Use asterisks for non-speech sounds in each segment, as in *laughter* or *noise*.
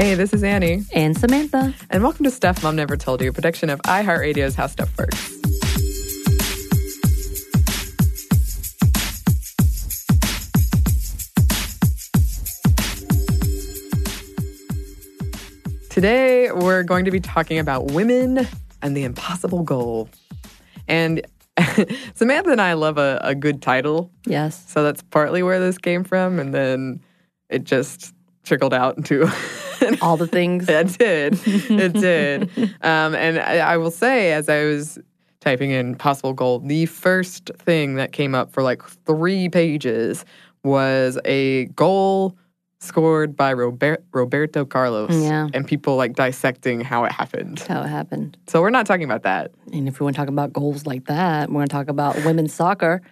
Hey, this is Anney. And Samantha. And welcome to Stuff Mom Never Told You, a production of iHeartRadio's How Stuff Works. Today, we're going to be talking about women and the impossible goal. And *laughs* Samantha and I love a, a good title. Yes. So that's partly where this came from. And then it just trickled out into *laughs* all the things. it did. It *laughs* did. Um, and I, I will say, as I was typing in possible goal, the first thing that came up for like three pages was a goal scored by Robert, Roberto Carlos. Yeah. And people like dissecting how it happened. How it happened. So we're not talking about that. And if we want to talk about goals like that, we're going to talk about women's soccer.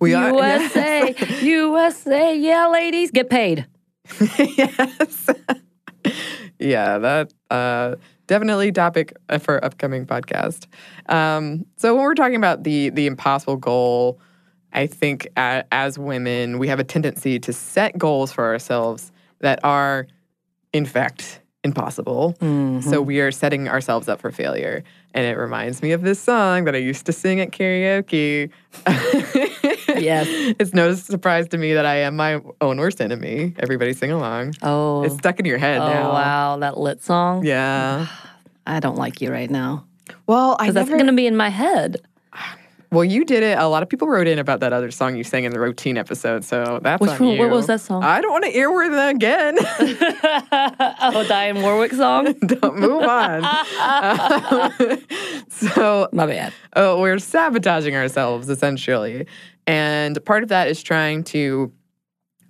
We are USA, USA, yeah, ladies, get paid. *laughs* yes. Yeah, that uh, definitely topic for upcoming podcast. Um, so when we're talking about the the impossible goal, I think uh, as women we have a tendency to set goals for ourselves that are, in fact, impossible. Mm-hmm. So we are setting ourselves up for failure. And it reminds me of this song that I used to sing at karaoke. *laughs* *laughs* Yes. it's no surprise to me that I am my own worst enemy. Everybody sing along. Oh. It's stuck in your head oh, now. wow. That lit song. Yeah. *sighs* I don't like you right now. Well, I that's going to be in my head. well, you did it. A lot of people wrote in about that other song you sang in the routine episode. So that's Which on you. what was that song? I don't want to earworm that again. *laughs* *laughs* oh, Dionne Warwick song? don't move on. Um, so My bad. oh, we're sabotaging ourselves essentially, and part of that is trying to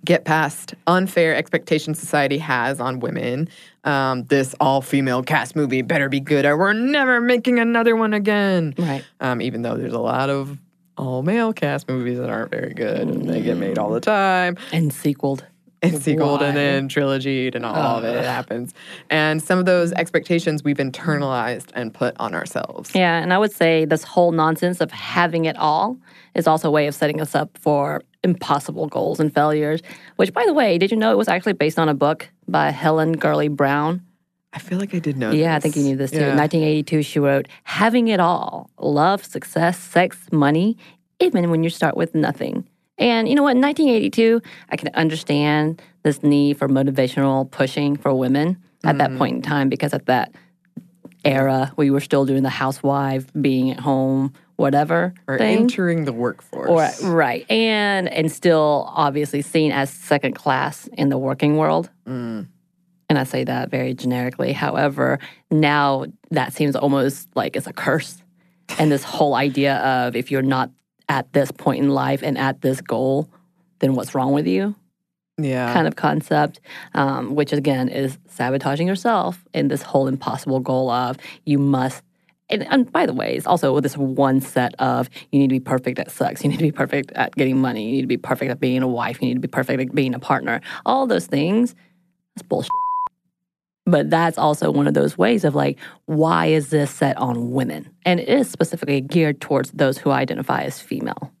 get past unfair expectations society has on women. Um, this all-female cast movie better be good, or we're never making another one again. Right. Um, even though there's a lot of all-male cast movies that aren't very good, and they get made all the time And sequeled. And sequeled and then trilogied and all of it happens. And some of those expectations we've internalized and put on ourselves. Yeah, and I would say this whole nonsense of having it all is also a way of setting us up for impossible goals and failures. Which, by the way, did you know it was actually based on a book by Helen Gurley Brown? I feel like I did know. Yeah, I think you knew this too. Yeah. In 1982, she wrote, Having it all love, success, sex, money, even when you start with nothing. And you know what? In 1982, I can understand this need for motivational pushing for women at that point in time because at that era, we were still doing the housewife, being at home, whatever or thing. entering the workforce. Or, right. And and still obviously seen as second class in the working world. Mm. And I say that very generically. However, now that seems almost like it's a curse. And this whole idea of if you're not at this point in life and at this goal, then what's wrong with you? Yeah. Kind of concept, um, which again is sabotaging yourself in this whole impossible goal of you must. And, and by the way, it's also with this one set of you need to be perfect at sex, you need to be perfect at getting money, you need to be perfect at being a wife, you need to be perfect at being a partner. All those things, that's bullshit. But that's also one of those ways of like, why is this set on women? And it is specifically geared towards those who identify as female.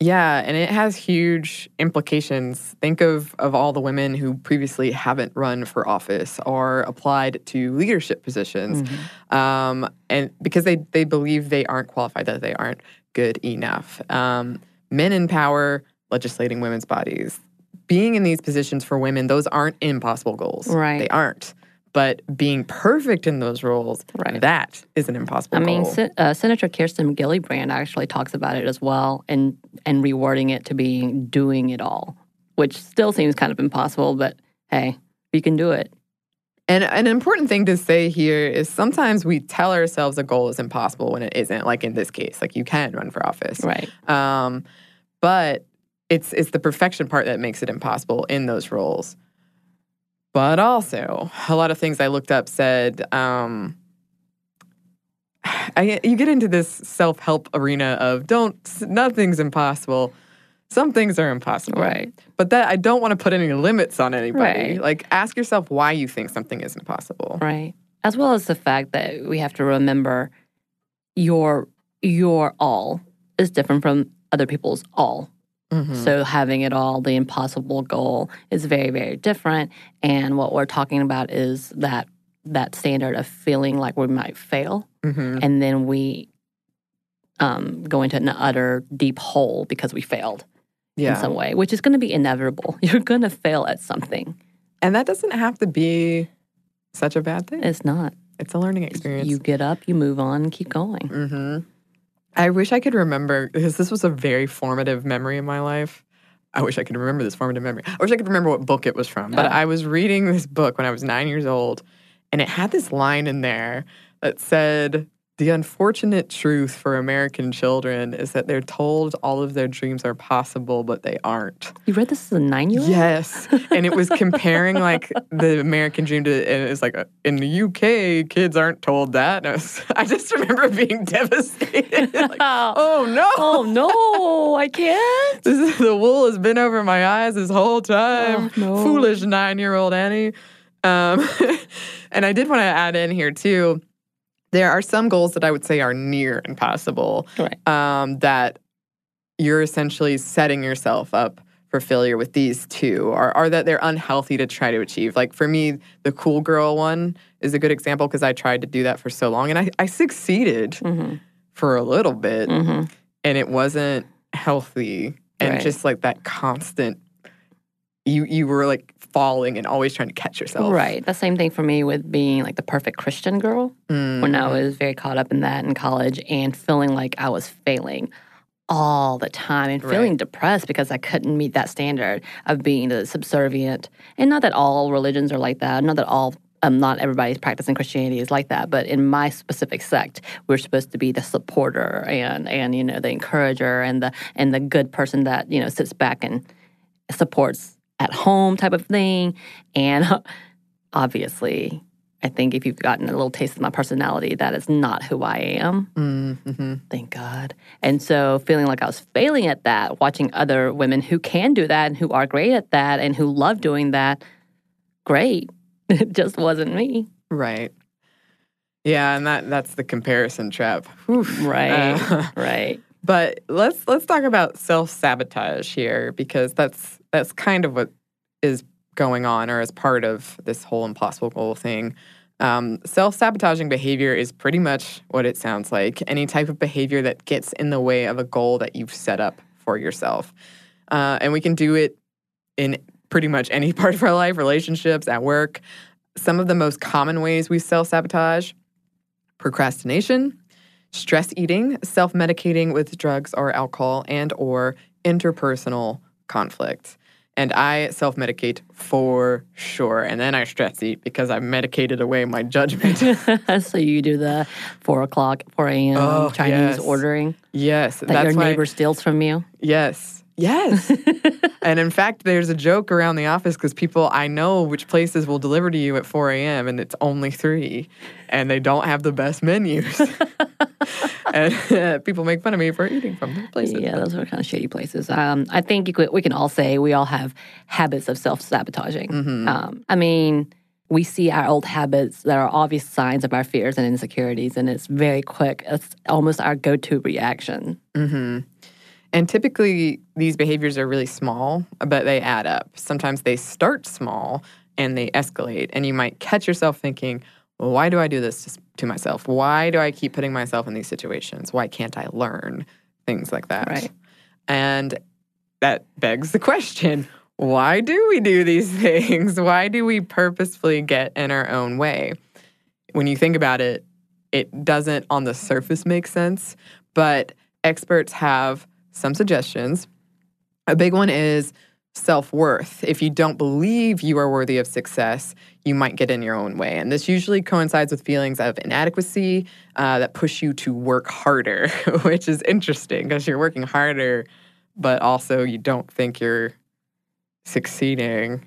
Yeah, and it has huge implications. Think of of all the women who previously haven't run for office or applied to leadership positions, Mm-hmm. um, and because they they believe they aren't qualified, that they aren't good enough. Um, men in power, legislating women's bodies, being in these positions for women, those aren't impossible goals. Right. They aren't. But being perfect in those roles, Right. that is an impossible I mean. Sen- uh, Senator Kirsten Gillibrand actually talks about it as well, and and rewarding it to being doing it all, which still seems kind of impossible. But hey, you can do it. And an important thing to say here is sometimes we tell ourselves a goal is impossible when it isn't. Like in this case, like you can run for office, Right. um, but it's it's the perfection part that makes it impossible in those roles. But also, a lot of things I looked up said um, *sighs* I, you get into this self help arena of don't nothing's impossible. Some things are impossible, Right. But that I don't want to put any limits on anybody. Right. Like, ask yourself why you think something is impossible. Right. As well as the fact that we have to remember your your all is different from other people's all. So having it all, the impossible goal, is very, very different. And what we're talking about is that that standard of feeling like we might fail, Mhm. and then we um, go into an utter deep hole because we failed in some way, which is going to be inevitable. *laughs* You're going to fail at something. And that doesn't have to be such a bad thing. It's not. It's a learning experience. You get up, you move on, keep going. hmm I wish I could remember because this was a very formative memory in my life. I wish I could remember this formative memory. I wish I could remember what book it was from. But Ah. I was reading this book when I was nine years old, and it had this line in there that said, The unfortunate truth for American children is that they're told all of their dreams are possible, but they aren't. You read this as a nine year old? Yes. And it was *laughs* comparing like the American dream to, and it's like, uh, in the UK, kids aren't told that. I, was, *laughs* I just remember being *laughs* devastated. like, oh no. Oh no, I can't. This is, the wool has been over my eyes this whole time. Oh, no. Foolish nine year old Anney. Um, and I did want to add in here too. There are some goals that I would say are near impossible Right. um, that you're essentially setting yourself up for failure with these two, or, or that they're unhealthy to try to achieve. Like for me, the cool girl one is a good example because I tried to do that for so long and I, I succeeded hmm for a little bit hmm and it wasn't healthy and Right. just like that constant you you were like falling and always trying to catch yourself Right. The same thing for me with being like the perfect Christian girl Mm, when I was very caught up in that in college and feeling like I was failing all the time and feeling Right. depressed because I couldn't meet that standard of being the subservient. And not that all religions are like that, not that all um, not everybody's practicing Christianity is like that, but in my specific sect, we're supposed to be the supporter and and you know the encourager and the and the good person that you know sits back and supports at home type of thing. And *laughs* obviously, I think if you've gotten a little taste of my personality, that is not who I am. mm, mhm. Thank God. And so feeling like I was failing at that, watching other women who can do that and who are great at that and who love doing that, great. *laughs* It just wasn't me. right yeah and that that's the comparison trap. Right. Uh, *laughs* right. But let's let's talk about self-sabotage here because that's that's kind of what is going on or is part of this whole impossible goal thing. Um, self-sabotaging behavior is pretty much what it sounds like. Any type of behavior that gets in the way of a goal that you've set up for yourself. Uh, and we can do it in pretty much any *laughs* part of our life relationships at work. Some of the most common ways we self-sabotage procrastination stress eating, self-medicating with drugs or alcohol, and or interpersonal conflict. And I self-medicate for sure. And then I stress eat because I've medicated away my judgment. *laughs* so you do the four o'clock, 4 a.m. Oh, Chinese yes. ordering yes, that that's your neighbor steals from you. Yes. Yes. *laughs* and in fact, there's a joke around the office because people, I know which places will deliver to you at 4 a.m. and it's only three and they don't have the best menus. *laughs* and *laughs* people make fun of me for eating from those places. Yeah, those are kind of shady places. Um, I think you could, we can all say we all have habits of self sabotaging. Mm-hmm. Um, I mean, we see our old habits that are obvious signs of our fears and insecurities, and it's very quick. It's almost our go to reaction. hmm And typically, these behaviors are really small, but they add up. Sometimes they start small and they escalate. And you might catch yourself thinking, well, why do I do this to, myself? Why do I keep putting myself in these situations? Why can't I learn? Things like that. Right. And that begs the question why do we do these *laughs* things? Why do we purposefully get in our own way? When you think about it, it doesn't on the surface make sense, but experts have some suggestions. A big one is self worth. If you don't believe you are worthy of success, you might get in your own way. And this usually coincides with feelings of inadequacy uh, that push you to work harder, *laughs* which is interesting because you're working harder, but also you don't think you're succeeding.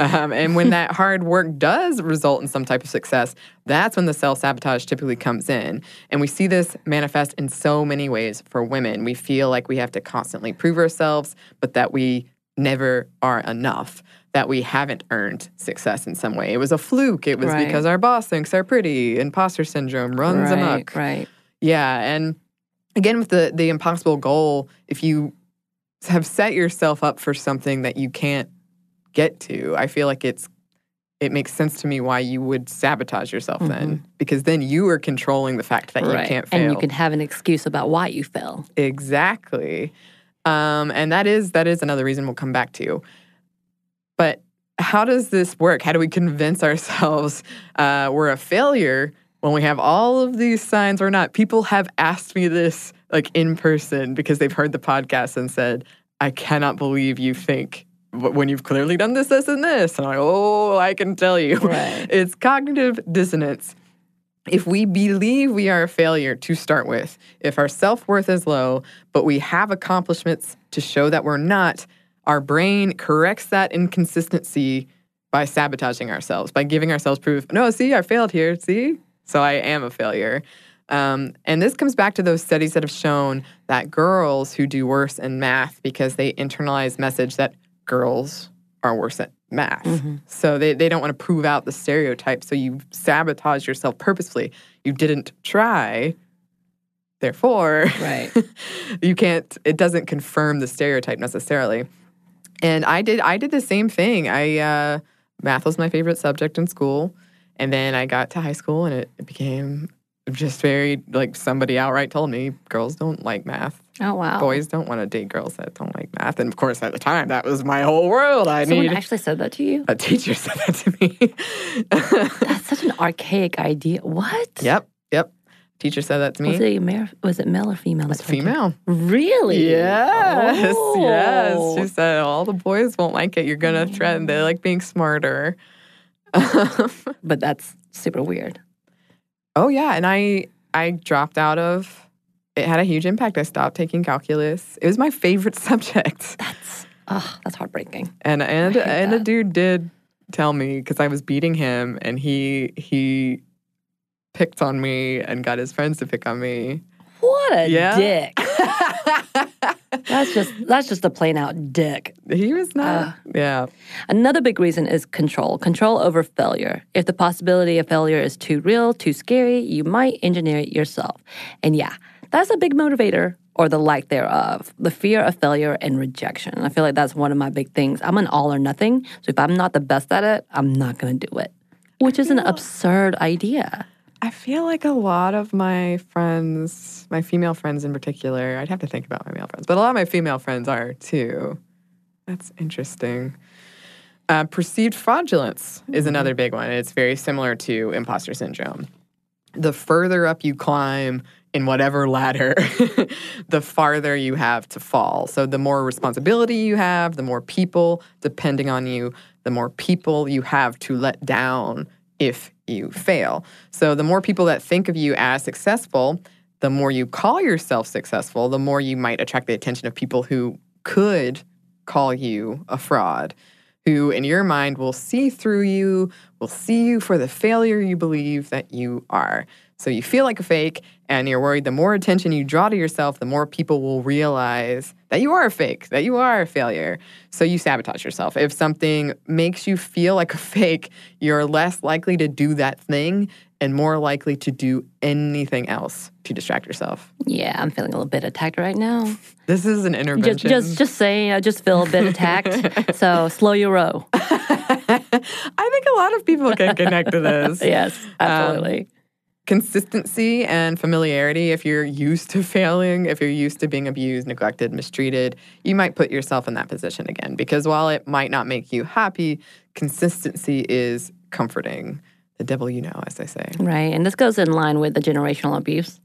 Um, and when that hard work does result in some type of success, that's when the self sabotage typically comes in. And we see this manifest in so many ways for women. We feel like we have to constantly prove ourselves, but that we never are enough, that we haven't earned success in some way. It was a fluke. It was Right. because our boss thinks they're pretty. Imposter syndrome runs right, amok. right. Yeah, and again with the the impossible goal, if you have set yourself up for something that you can't get to, I feel like it's it makes sense to me why you would sabotage yourself then because then you are controlling the fact that you can't fail. And you can have an excuse about why you fell. Exactly. Um, and that is that is another reason we'll come back to. But how does this work? How do we convince ourselves uh, we're a failure when we have all of these signs we're not? People have asked me this like in person because they've heard the podcast and said, "I cannot believe you think." When you've clearly done this, this, and this, and I'm oh, I can tell you, Right. *laughs* it's cognitive dissonance if we believe we are a failure to start with, if our self worth is low, but we have accomplishments to show that we're not, our brain corrects that inconsistency by sabotaging ourselves, by giving ourselves proof no, see, I failed here. See? So I am a failure. Um, and this comes back to those studies that have shown that girls who do worse in math because they internalize message that girls are worse at math. So they, they don't want to prove out the stereotype. So you sabotage yourself purposefully. You didn't try. Therefore, Right. *laughs* you can't it doesn't confirm the stereotype necessarily. And I did I did the same thing. I uh, math was my favorite subject in school. And then I got to high school and it, it became just very like somebody outright told me girls don't like math. Oh wow. Boys don't want to date girls that don't like math. And of course at the time that was my whole world. I Someone need actually said that to you? a teacher *laughs* said that to me. That's such an archaic idea. What? yep, yep. Teacher said that to me. Was it, male, was it male or female? It's that female. Really? Yes, oh. yes. Oh. She said all the boys won't like it. You're gonna threaten. They like being smarter. *laughs* But that's super weird. oh yeah, and I I dropped out of. It had a huge impact. I stopped taking calculus. It was my favorite *laughs* subject, That's oh, that's heartbreaking. and and and a dude did tell me because I was beating him, and he he picked on me and got his friends to pick on me. What a Yeah. dick. *laughs* That's just that's just a plain out dick. he was not. yeah. Another big reason is control. Control over failure. If the possibility of failure is too real, too scary, you might engineer it yourself. And yeah, that's a big motivator or the lack thereof. The fear of failure and rejection. I feel like that's one of my big things. I'm an all or nothing. So if I'm not the best at it, I'm not going to do it. Which is an absurd idea. I feel like a lot of my friends, my female friends in particular, I'd have to think about my male friends, but a lot of my female friends are too. That's interesting. Uh, perceived fraudulence is another big one. It's very similar to imposter syndrome. The further up you climb in whatever ladder, *laughs* the farther you have to fall. So the more responsibility you have, the more people depending on you, the more people you have to let down if you fail. So the more people that think of you as successful, the more you call yourself successful, the more you might attract the attention of people who could call you a fraud, who in your mind will see through you, will see you for the failure you believe that you are. So you feel like a fake and you're worried the more attention you draw to yourself, the more people will realize that you are a fake, that you are a failure. So you sabotage yourself. If something makes you feel like a *laughs* fake, you're less likely to do that thing and more likely to do anything else to distract yourself. Yeah, I'm feeling a little bit attacked right now. This is an intervention. Just, just, just saying, I just feel a bit attacked. *laughs* so slow your row. *laughs* I think a lot of people can connect to this. Yes, absolutely. Um, Consistency and familiarity. If you're used to failing, if you're used to being abused, neglected, mistreated, you might put yourself in that position again. Because while it might not make you happy, consistency is comforting. The devil you know, as they say. Right. And this goes in line with the generational abuse.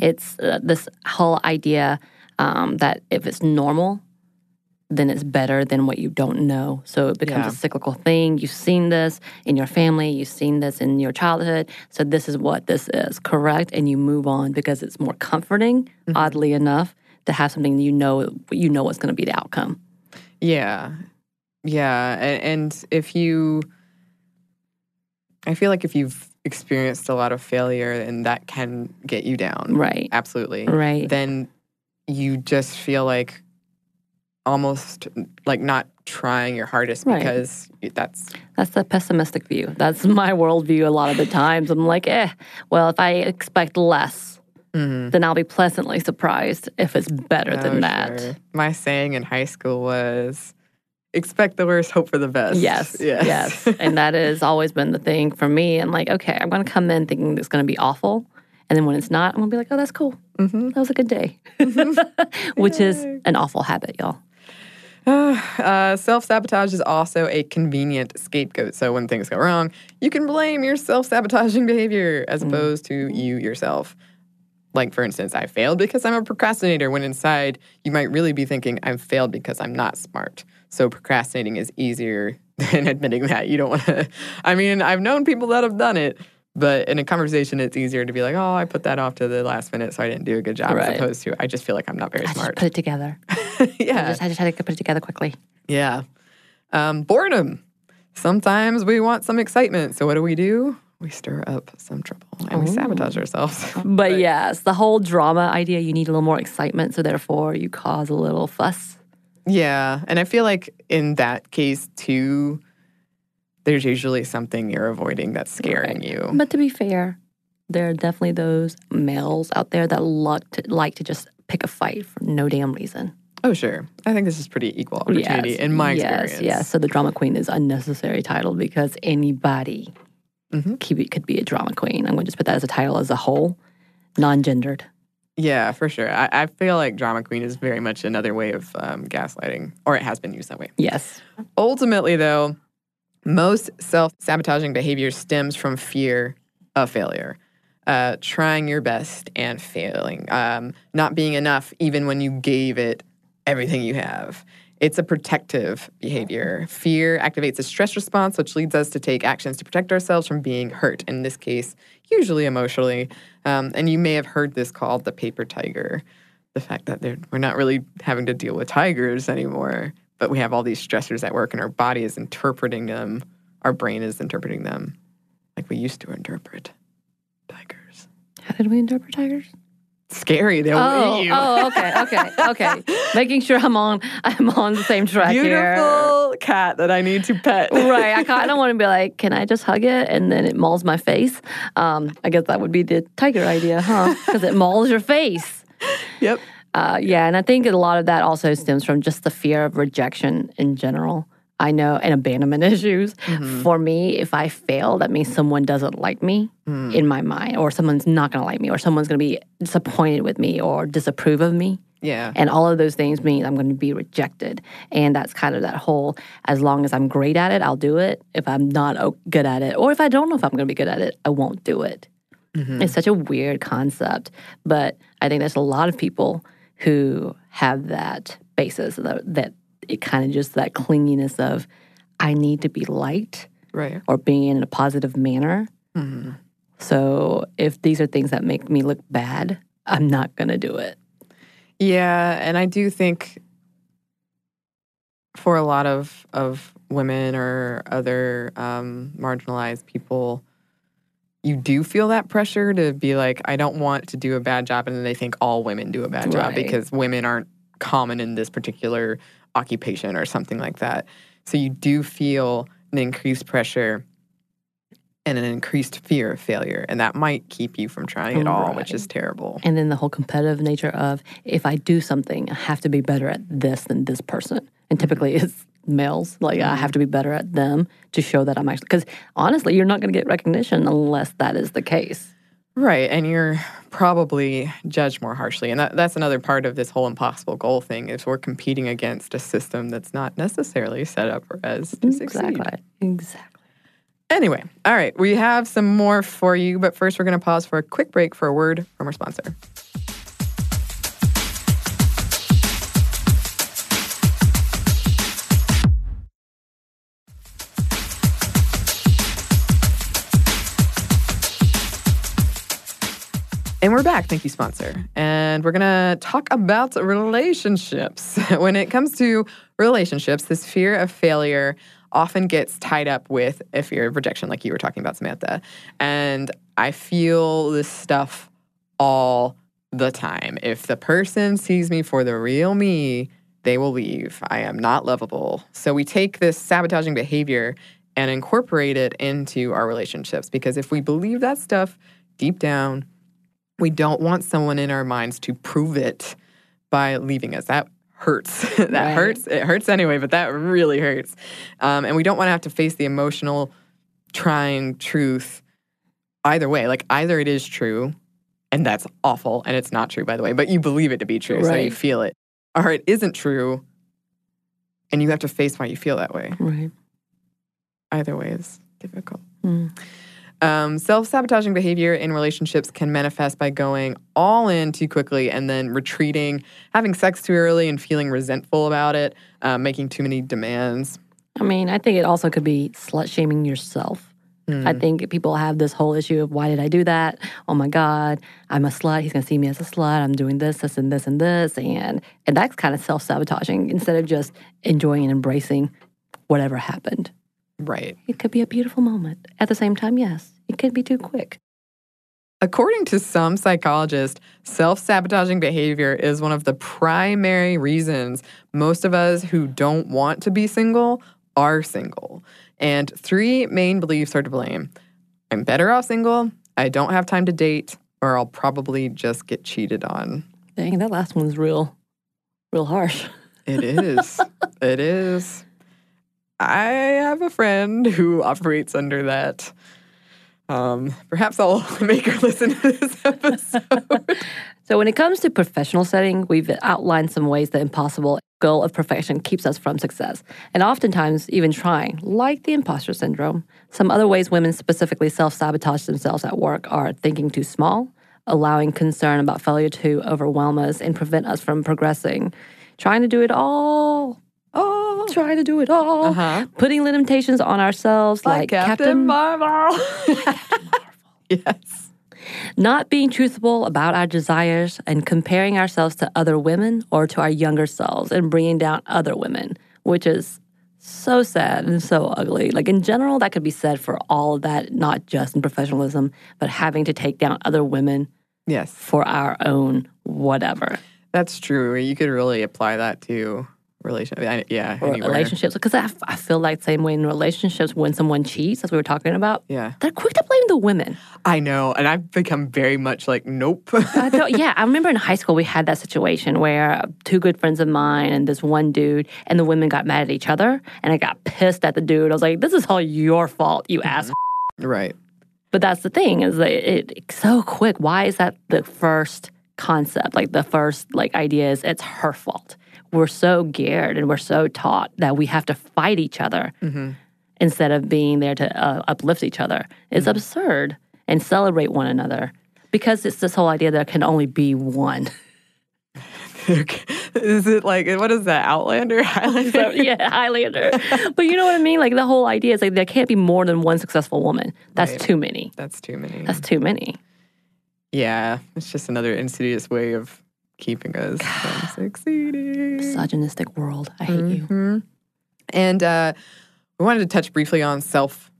It's uh, this whole idea um, that if it's normal, then it's better than what you don't know. So it becomes Yeah. a cyclical thing. You've seen this in your family, you've seen this in your childhood. So this is what this is, correct? And you move on because it's more comforting, mm-hmm. oddly enough, to have something you know you know what's going to be the outcome. Yeah. Yeah. And, and if you, I feel like if you've experienced a lot of failure and that can get you down. Right. Absolutely. Right. Then you just feel like almost like not trying your hardest Right. because that's That's the pessimistic view. That's *laughs* my worldview a lot of the times. I'm like, eh, well, if I expect less then I'll be pleasantly surprised if it's better than Oh, that. sure. My saying in high school was expect the worst, hope for the best. Yes, *laughs* Yes. yes. and that has always been the thing for me. I'm like, okay, I'm going to come in thinking it's going to be awful. And then when it's not, I'm going to be like, oh, that's cool. Mm-hmm. That was a good day, *laughs* which is an awful habit, y'all. *sighs* Uh, self sabotage is also a convenient scapegoat. So when things go wrong, you can blame your self sabotaging behavior as opposed to you yourself. Like, for instance, I failed because I'm a procrastinator, when inside you might really be thinking, I've failed because I'm not smart. So procrastinating is easier *laughs* than admitting that. You don't want to. *laughs* I mean, I've known people that have done it, but in a conversation, it's easier to be like, oh, I put that off to the last minute, so I didn't do a good job, Right. as opposed to, I just feel like I'm not very I smart. put it together. *laughs* *laughs* yeah. I just, I just had to put it together quickly. Yeah. Um, boredom. Sometimes we want some excitement. So what do we do? We stir up some trouble and we sabotage ourselves. *laughs* But yes, the whole drama idea, you need a little more excitement. So therefore, you cause a little fuss. yeah. And I feel like in that case, too, there's usually something you're avoiding that's scaring you. But to be fair, there are definitely those males out there that like to, like to just pick a fight for no damn reason. Oh, sure. I think this is pretty equal opportunity Yes, in my yes, experience. Yes, so the drama queen is unnecessary title because anybody Mhm. could, be, could be a drama queen. I'm going to just put that as a title as a whole, non-gendered. Yeah, for sure. I, I feel like drama queen is very much another way of um, gaslighting, or it has been used that way. Yes. Ultimately, though, most self sabotaging behavior stems from fear of failure, uh, trying your best and failing, um, not being enough even when you gave it everything you have. It's a protective behavior. Fear activates a stress response, which leads us to take actions to protect ourselves from being hurt, in this case, usually emotionally. Um, and you may have heard this called the paper tiger the fact that we're not really having to deal with tigers anymore, but we have all these stressors at work and our body is interpreting them, our brain is interpreting them like we used to interpret tigers. How did we interpret tigers? Scary, they'll Oh, eat you. oh, okay, okay, okay. *laughs* Making sure I'm on, I'm on the same track here. Beautiful cat that I need to pet. *laughs* right. I kind of want to be like, can I just hug it and then it mauls my face? Um, I guess that would be the tiger idea, huh? *laughs* Because it mauls your face. yep. Uh, yeah, and I think a lot of that also stems from just the fear of rejection in general. I know, and abandonment *laughs* issues. Mm-hmm. For me, if I fail, that means someone doesn't like me mm. in my mind, or someone's not going to like me, or someone's going to be disappointed with me or disapprove of me. Yeah. And all of those things mean I'm going to be rejected. And that's kind of that whole as long as I'm great at it, I'll do it. If I'm not good at it, or if I don't know if I'm going to be good at it, I won't do it. Mm-hmm. It's such a weird concept. But I think there's a lot of people who have that basis that, that it kind of just that clinginess of, I need to be liked Right. or being in a positive manner. So if these are things that make me look bad, I'm not going to do it. Yeah, and I do think for a lot of of women or other um, marginalized people, you do feel that pressure to be like, I don't want to do a bad job, and then they think all women do a bad job Right. because women aren't common in this particular occupation or something like that. So you do feel an increased pressure and an increased fear of failure, and that might keep you from trying at all, which is terrible. And then the whole competitive nature of if I do something, I have to be better at this than this person. And typically mm-hmm. it's males. Like I have mm-hmm. to be better at them to show that I'm actually, because honestly, you're not going to get recognition unless that is the case. Right, and you're probably judged more harshly, and that, that's another part of this whole impossible goal thing is we're competing against a system that's not necessarily set up for us to succeed. Exactly. Exactly. Anyway, all right, we have some more for you, but first we're going to pause for a quick break for a word from our sponsor. And we're back. Thank you, sponsor. And we're going to talk about relationships. *laughs* when it comes to relationships, this fear of failure often gets tied up with a fear of rejection, like you were talking about, Samantha. And I feel this stuff all the time. If the person sees me for the real me, they will leave. I am not lovable. So we take this sabotaging behavior and incorporate it into our relationships because if we believe that stuff deep down, We don't want someone in our minds to prove it by leaving us. That hurts. *laughs* that Right. hurts. It hurts anyway, but that really hurts. Um, and we don't want to have to face the emotional, trying truth either way. Like, either it is true, and that's awful, and it's not true, by the way, but you believe it to be true, so you feel it. Or it isn't true, and you have to face why you feel that way. Right. Either way is difficult. Mm. Um, Self sabotaging behavior in relationships can manifest by going all in too quickly and then retreating, having sex too early and feeling resentful about it, uh, making too many demands. I mean, I think it also could be slut shaming yourself. I think people have this whole issue of why did I do that? Oh my God, I'm a slut. He's gonna see me as a slut. I'm doing this, this, and this, and this, and and that's kind of self sabotaging instead of just enjoying and embracing whatever happened. Right. It could be a beautiful moment. At the same time, yes, it could be too quick. According to some psychologists, self sabotaging behavior is one of the primary reasons most of us who don't want to be single are single. And three main beliefs are to blame I'm better off single, I don't have time to date, or I'll probably just get cheated on. Dang, that last one's real, real harsh. *laughs* It is. it is. I have a friend who operates under that. Um, perhaps I'll *laughs* make her listen to this *laughs* episode. *laughs* So, when it comes to professional setting, we've outlined some ways the impossible goal of perfection keeps us from success, and oftentimes even trying, like the imposter syndrome. Some other ways women specifically self sabotage themselves at work are thinking too small, allowing concern about failure to overwhelm us and prevent us from progressing, trying to do it all. Trying to do it all. Uh-huh. Putting limitations on ourselves, like, *laughs* Captain Marvel. yes. not being truthful about our desires and comparing ourselves to other women or to our younger selves and bringing down other women, which is so sad and so ugly. Like in general, that could be said for all of that, not just in professionalism, but having to take down other women Yes. for our own whatever. That's true. You could really apply that to relation. I- Yeah. Anywhere. relationships. Because I, I feel like same way in relationships when someone cheats, as we were talking about, Yeah. they're quick to blame the women. I know. And I've become very much like, nope. I don't, *laughs* yeah, I remember in high school we had that situation where two good friends of mine and this one dude and the women got mad at each other, and I got pissed at the dude. I was like, "This is all your fault, you mm-hmm. ass." right. But that's the thing is that it, it's so quick. Why is that the first concept? Like the first like idea is it's her fault. We're so geared and we're so taught that we have to fight each other instead of being there to uh, uplift each other. It's absurd and celebrate one another because it's this whole idea that there can only be one. *laughs* is it like, what is that? Outlander? Highlander? *laughs* So, yeah, Highlander. *laughs* but you know what I mean? Like the whole idea is like there can't be more than one successful woman. That's Right. too many. That's too many. That's too many. Yeah, it's just another insidious way of keeping us from *sighs* succeeding. Misogynistic world. I hate you. Mhm. And uh, we wanted to touch briefly on self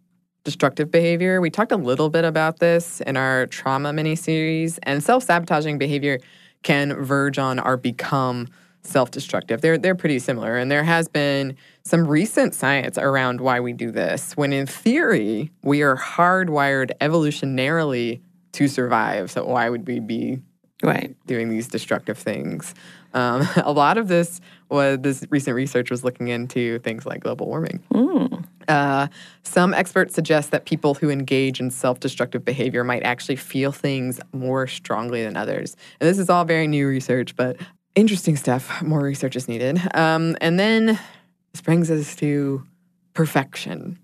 destructive behavior. We talked a little bit about this in our trauma mini series, and self sabotaging behavior can verge on or become self destructive. They're, they're pretty similar, and there has been some recent science around why we do this, when in theory, we are hardwired evolutionarily to survive. So, why would we be Right. doing these destructive things. Um, *laughs* a lot of this was this recent research was looking into things like global warming. Uh, some experts suggest that people who engage in self-destructive behavior might actually feel things more strongly than others. And this is all very new research, but interesting stuff. More research is needed. Um, and then this brings us to perfection.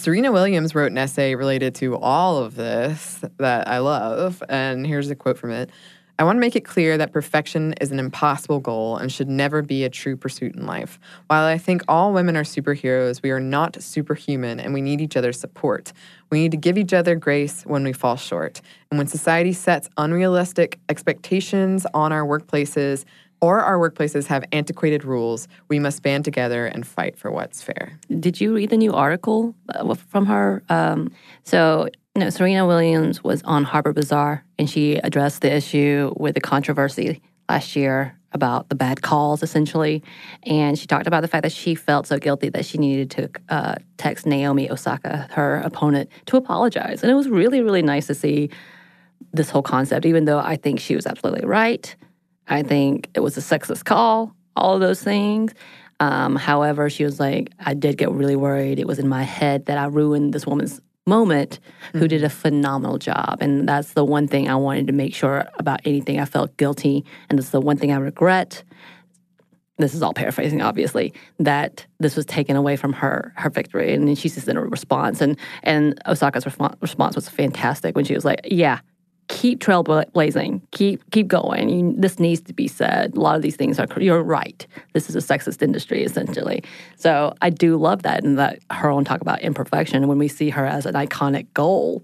Serena Williams wrote an essay related to all of this that I love. And here's a quote from it I want to make it clear that perfection is an impossible goal and should never be a true pursuit in life. While I think all women are superheroes, we are not superhuman and we need each other's support. We need to give each other grace when we fall short. And when society sets unrealistic expectations on our workplaces, or our workplaces have antiquated rules, we must band together and fight for what's fair. Did you read the new article uh, from her? Um, so, you know, Serena Williams was on Harper's Bazaar and she addressed the issue with the controversy last year about the bad calls, essentially. And she talked about the fact that she felt so guilty that she needed to uh, text Naomi Osaka, her opponent, to apologize. And it was really, really nice to see this whole concept, even though I think she was absolutely right. I think it was a sexist call, all of those things. Um, however, she was like, I did get really worried. It was in my head that I ruined this woman's moment who did a phenomenal job. And that's the one thing I wanted to make sure about anything I felt guilty. And it's the one thing I regret. This is all paraphrasing, obviously, that this was taken away from her, her victory. And then she just in a response. And and Osaka's response was fantastic when she was like, Yeah, keep trailblazing, keep keep going. You, this needs to be said. A lot of these things are. You're right. This is a sexist industry, essentially. So I do love that, and that her own talk about imperfection. When we see her as an iconic goal,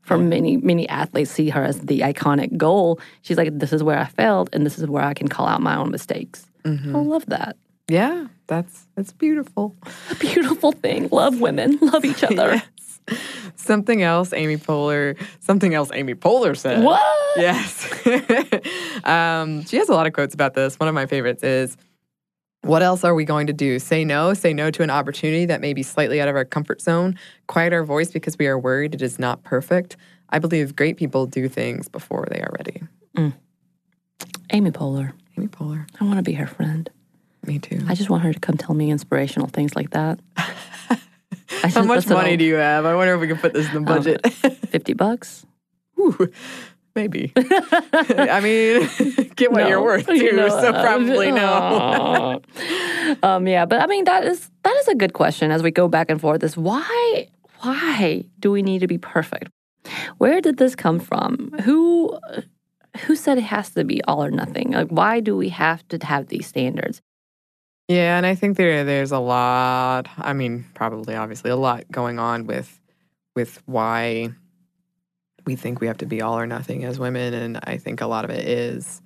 for many many athletes see her as the iconic goal. She's like, this is where I failed, and this is where I can call out my own mistakes. Mm-hmm. I love that. Yeah, that's that's beautiful. A beautiful thing. Love women. *laughs* Love each other. *laughs* *laughs* Something else Amy Poehler, something else Amy Poehler said. What? Yes. *laughs* um, she has a lot of quotes about this. One of my favorites is What else are we going to do? Say no, say no to an opportunity that may be slightly out of our comfort zone, quiet our voice because we are worried it is not perfect. I believe great people do things before they are ready. Amy Poehler. Amy Poehler. I want to be her friend. Me too. I just want her to come tell me inspirational things like that. *laughs* How just- much money do you have? I wonder if we can put this in the *laughs* budget. *laughs* 50 bucks? Ooh, maybe. *laughs* I mean, get what you're worth too. You know, so uh, probably no. Um, yeah, but I mean that is that is a good question as we go back and forth. Is why why do we need to be perfect? Where did this come from? Who who said it has to be all or nothing? Like why do we have to have these standards? Yeah, and I think there there's a lot. I mean, probably obviously a lot going on with with why we think we have to be all or nothing as women, and I think a lot of it is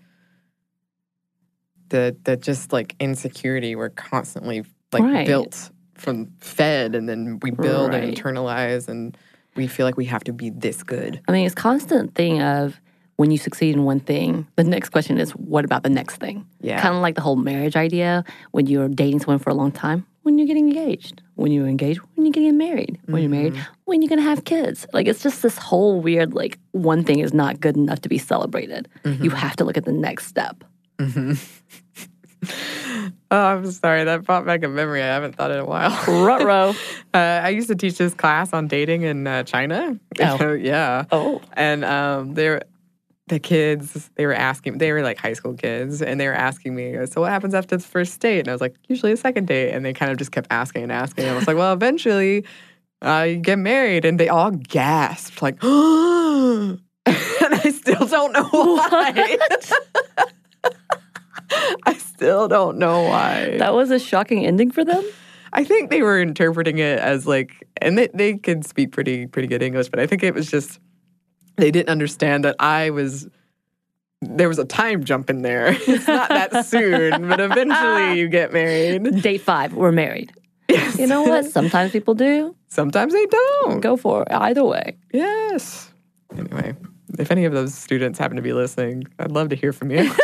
the the just like insecurity we're constantly like Right. built from fed, and then we build Right. and internalize, and we feel like we have to be this good. I mean, it's constant thing of when you succeed in one thing, the next question is what about the next thing? Yeah. Kind of like the whole marriage idea when you're dating someone for a long time, when you're getting engaged, when you're engaged, when you're getting married, when you're married, when you're going to have kids. Like it's just this whole weird like one thing is not good enough to be celebrated. You have to look at the next step. *laughs* Oh, I'm sorry. That brought back a memory I haven't thought in a while. Ruh-roh. *laughs* Uh, I used to teach this class on dating in uh, China. Oh. *laughs* yeah. Oh. And um, they're the kids. They were asking. They were like high school kids, and they were asking me, "So what happens after the first date?" And I was like, "Usually a second date." And they kind of just kept asking and asking. And I was like, "Well, eventually, uh, you get married." And they all gasped, like, *gasps* and I still don't know why. *laughs* I still don't know why. That was a shocking ending for them. I think they were interpreting it as like, and they, they could speak pretty pretty good English, but I think it was just they didn't understand that I was there was a time jump in there. *laughs* It's not that soon, but eventually you get married. Date five, we're married. Yes. You know what? Sometimes people do. Sometimes they don't. Go for it. Either way. Yes. Anyway, if any of those students happen to be listening, I'd love to hear from you. *laughs*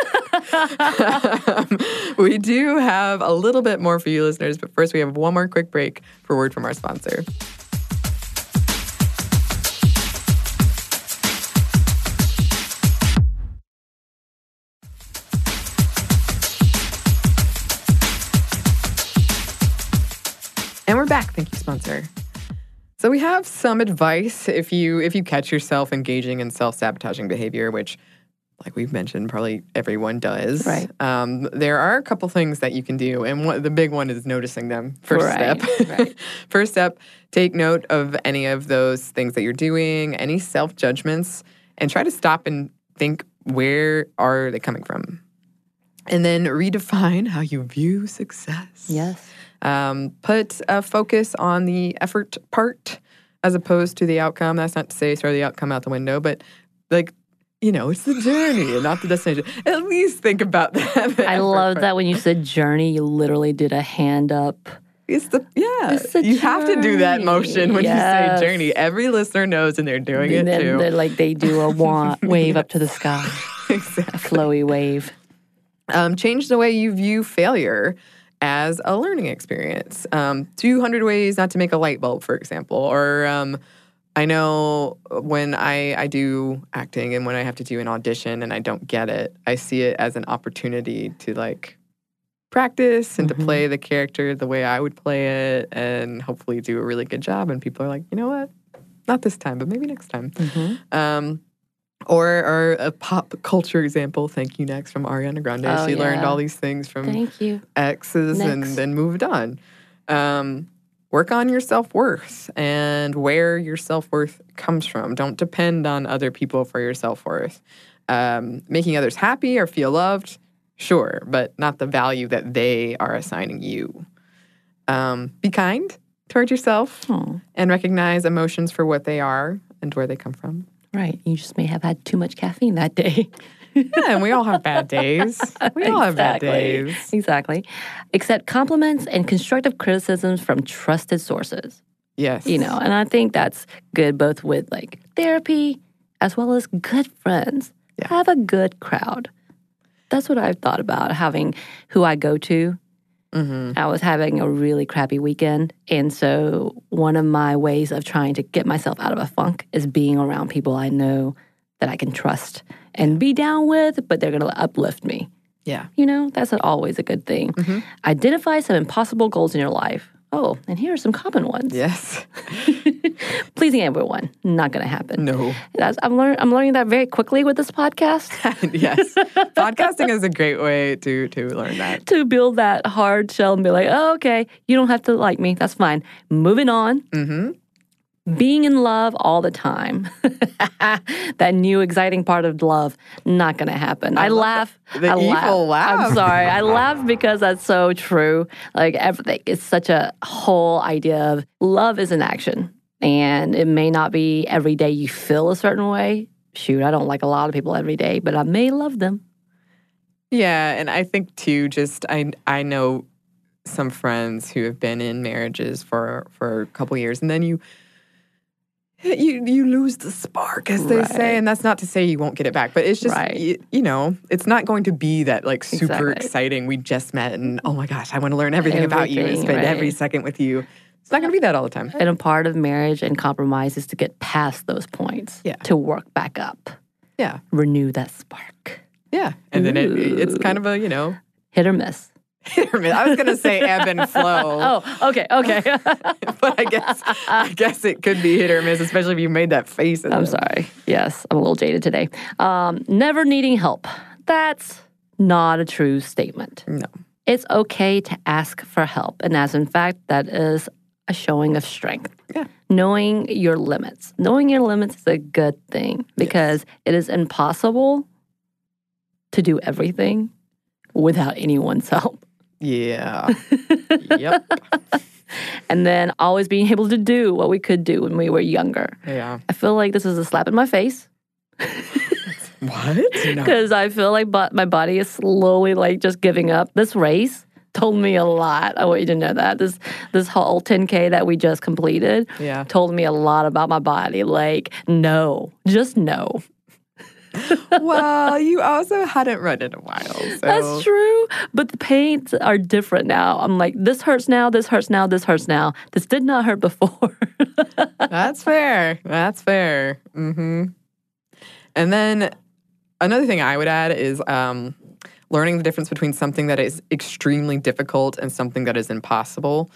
Um, we do have a little bit more for you listeners, but first we have one more quick break for word from our sponsor. Back. Thank you, sponsor. So we have some advice if you if you catch yourself engaging in self-sabotaging behavior, which like we've mentioned, probably everyone does. Right. Um, there are a couple things that you can do, and one, the big one is noticing them. First Right, step. right. *laughs* First step: take note of any of those things that you're doing, any self judgments, and try to stop and think where are they coming from, and then redefine how you view success. Yes. Um, put a focus on the effort part as opposed to the outcome. That's not to say throw the outcome out the window, but like, you know, it's the journey and not the destination. At least think about that. I love part. that when you said journey, you literally did a hand up. It's the yeah. It's you have to do that motion when Yes. you say journey. Every listener knows, and they're doing it And then too. they're like they do a wa- *laughs* wave up to the sky, a exactly. flowy wave. Um, change the way you view failure as a learning experience. Um, 200 ways not to make a light bulb, for example, or um, I know when I, I do acting and when I have to do an audition and I don't get it, I see it as an opportunity to like practice and Mhm. to play the character the way I would play it and hopefully do a really good job. And people are like, you know what? Not this time, but maybe next time. Mhm. Um, or, or a pop culture example, thank you next from Ariana Grande. Oh, she learned all these things from Thank you. exes and then moved on. Um, work on your self worth and where your self worth comes from. Don't depend on other people for your self worth. Um, making others happy or feel loved, sure, but not the value that they are assigning you. Um, be kind toward yourself Oh, and recognize emotions for what they are and where they come from. Right. You just may have had too much caffeine that day. *laughs* Yeah, and we all have bad days. We all have bad Exactly. days. Exactly. Accept compliments and constructive criticisms from trusted sources. Yes. You know, and I think that's good both with like therapy as well as good friends. Yeah. Have a good crowd. That's what I've thought about having who I go to. Hmm I was having a really crappy weekend. And so, one of my ways of trying to get myself out of a funk is being around people I know that I can trust and be down with, but they're going to uplift me. Yeah. You know, that's always a good thing. Mhm. Identify some impossible goals in your life. Oh, and here are some common ones. Yes. *laughs* Pleasing everyone, not going to happen. No. That's, I'm, learn, I'm learning that very quickly with this podcast *laughs* yes. Podcasting is a great way to to learn that. to build that hard shell and be like, oh, okay, you don't have to like me. That's fine. Moving on. hmm being in love all the time. *laughs* that new exciting part of love, not going to happen. I, love laugh. The I evil laugh. I'm sorry. I *laughs* laugh because that's so true. Like everything, it's such a whole idea of love is an action. And it may not be every day you feel a certain way. Shoot, I don't like a lot of people every day, but I may love them. Yeah, and I think too. Just I I know some friends who have been in marriages for for a couple years, and then you. *laughs* You you lose the spark, as they Right. say, and that's not to say you won't get it back, but it's just Right. y- you know it's not going to be that like super Exactly. exciting. We just met, and oh my gosh, I want to learn everything, about you and Everything, spend every second with you. It's not going to be that all the time. And a part of marriage and compromise is to get past those points, Yeah. to work back up, Yeah, renew that spark. yeah, and then it, it's kind of a you know Hit or miss. Hit or miss. I was going to say ebb and flow. *laughs* Oh, okay, okay. *laughs* but I guess I guess it could be hit or miss, especially if you made that face. I'm sorry. Yes, I'm a little jaded today. Um, never needing help. That's not a true statement. No. It's okay to ask for help. And as in fact, that is a showing of strength. Yeah. Knowing your limits. Knowing your limits is a good thing because it is impossible to do everything without anyone's *laughs* help. Yeah. *laughs* yep. And then always being able to do what we could do when we were younger. Yeah. I feel like this is a slap in my face. *laughs* What? No. because I feel like but my body is slowly like just giving up. This race told me a lot. I want you to know that this this whole 10k that we just completed Yeah. told me a lot about my body. Like no, just no. Well, you also hadn't run in a while. So That's true, but the pains are different now. I'm like this hurts now, this hurts now, this hurts now. This did not hurt before. *laughs* That's fair. That's fair. hmm And then another thing I would add is um, learning the difference between something that is extremely difficult and something that is impossible.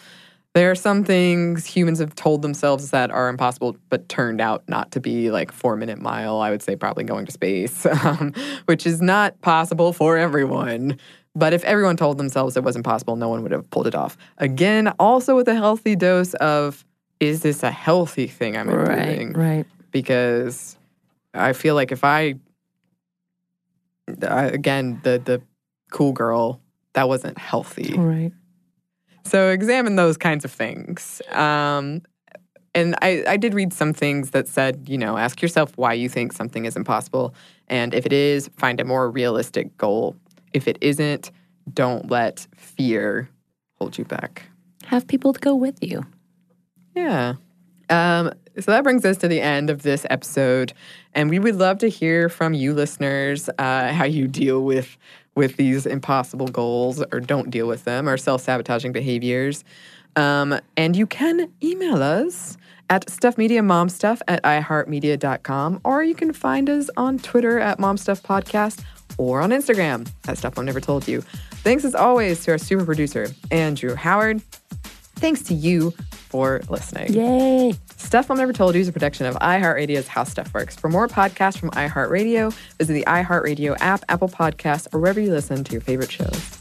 There are some things humans have told themselves that are impossible, but turned out not to be like four minute mile. I would say probably going to space, *laughs* um, which is not possible for everyone. But if everyone told themselves it wasn't possible, no one would have pulled it off. Again, also with a healthy dose of is this a healthy thing I'm doing? right. because I feel like if I, I again the the cool girl that wasn't healthy. Right. So examine those kinds of things. Um, and I, I did read some things that said, you know, ask yourself why you think something is impossible. And if it is, find a more realistic goal. If it isn't, don't let fear hold you back. Have people to go with you. Yeah. Um, so that brings us to the end of this episode, and we would love to hear from you, listeners, uh, how you deal with with these impossible goals, or don't deal with them, or self sabotaging behaviors. Um, and you can email us at stuffmediamomstuff at iheartmedia.com, or you can find us on Twitter at momstuffpodcast or on Instagram at Stuff Mom Never Told You. Thanks as always to our super producer, Andrew Howard. Thanks to you for listening. Yay! Stuff Mom Never Told You is a production of iHeartRadio's How Stuff Works. For more podcasts from iHeartRadio, visit the iHeartRadio app, Apple Podcasts, or wherever you listen to your favorite shows.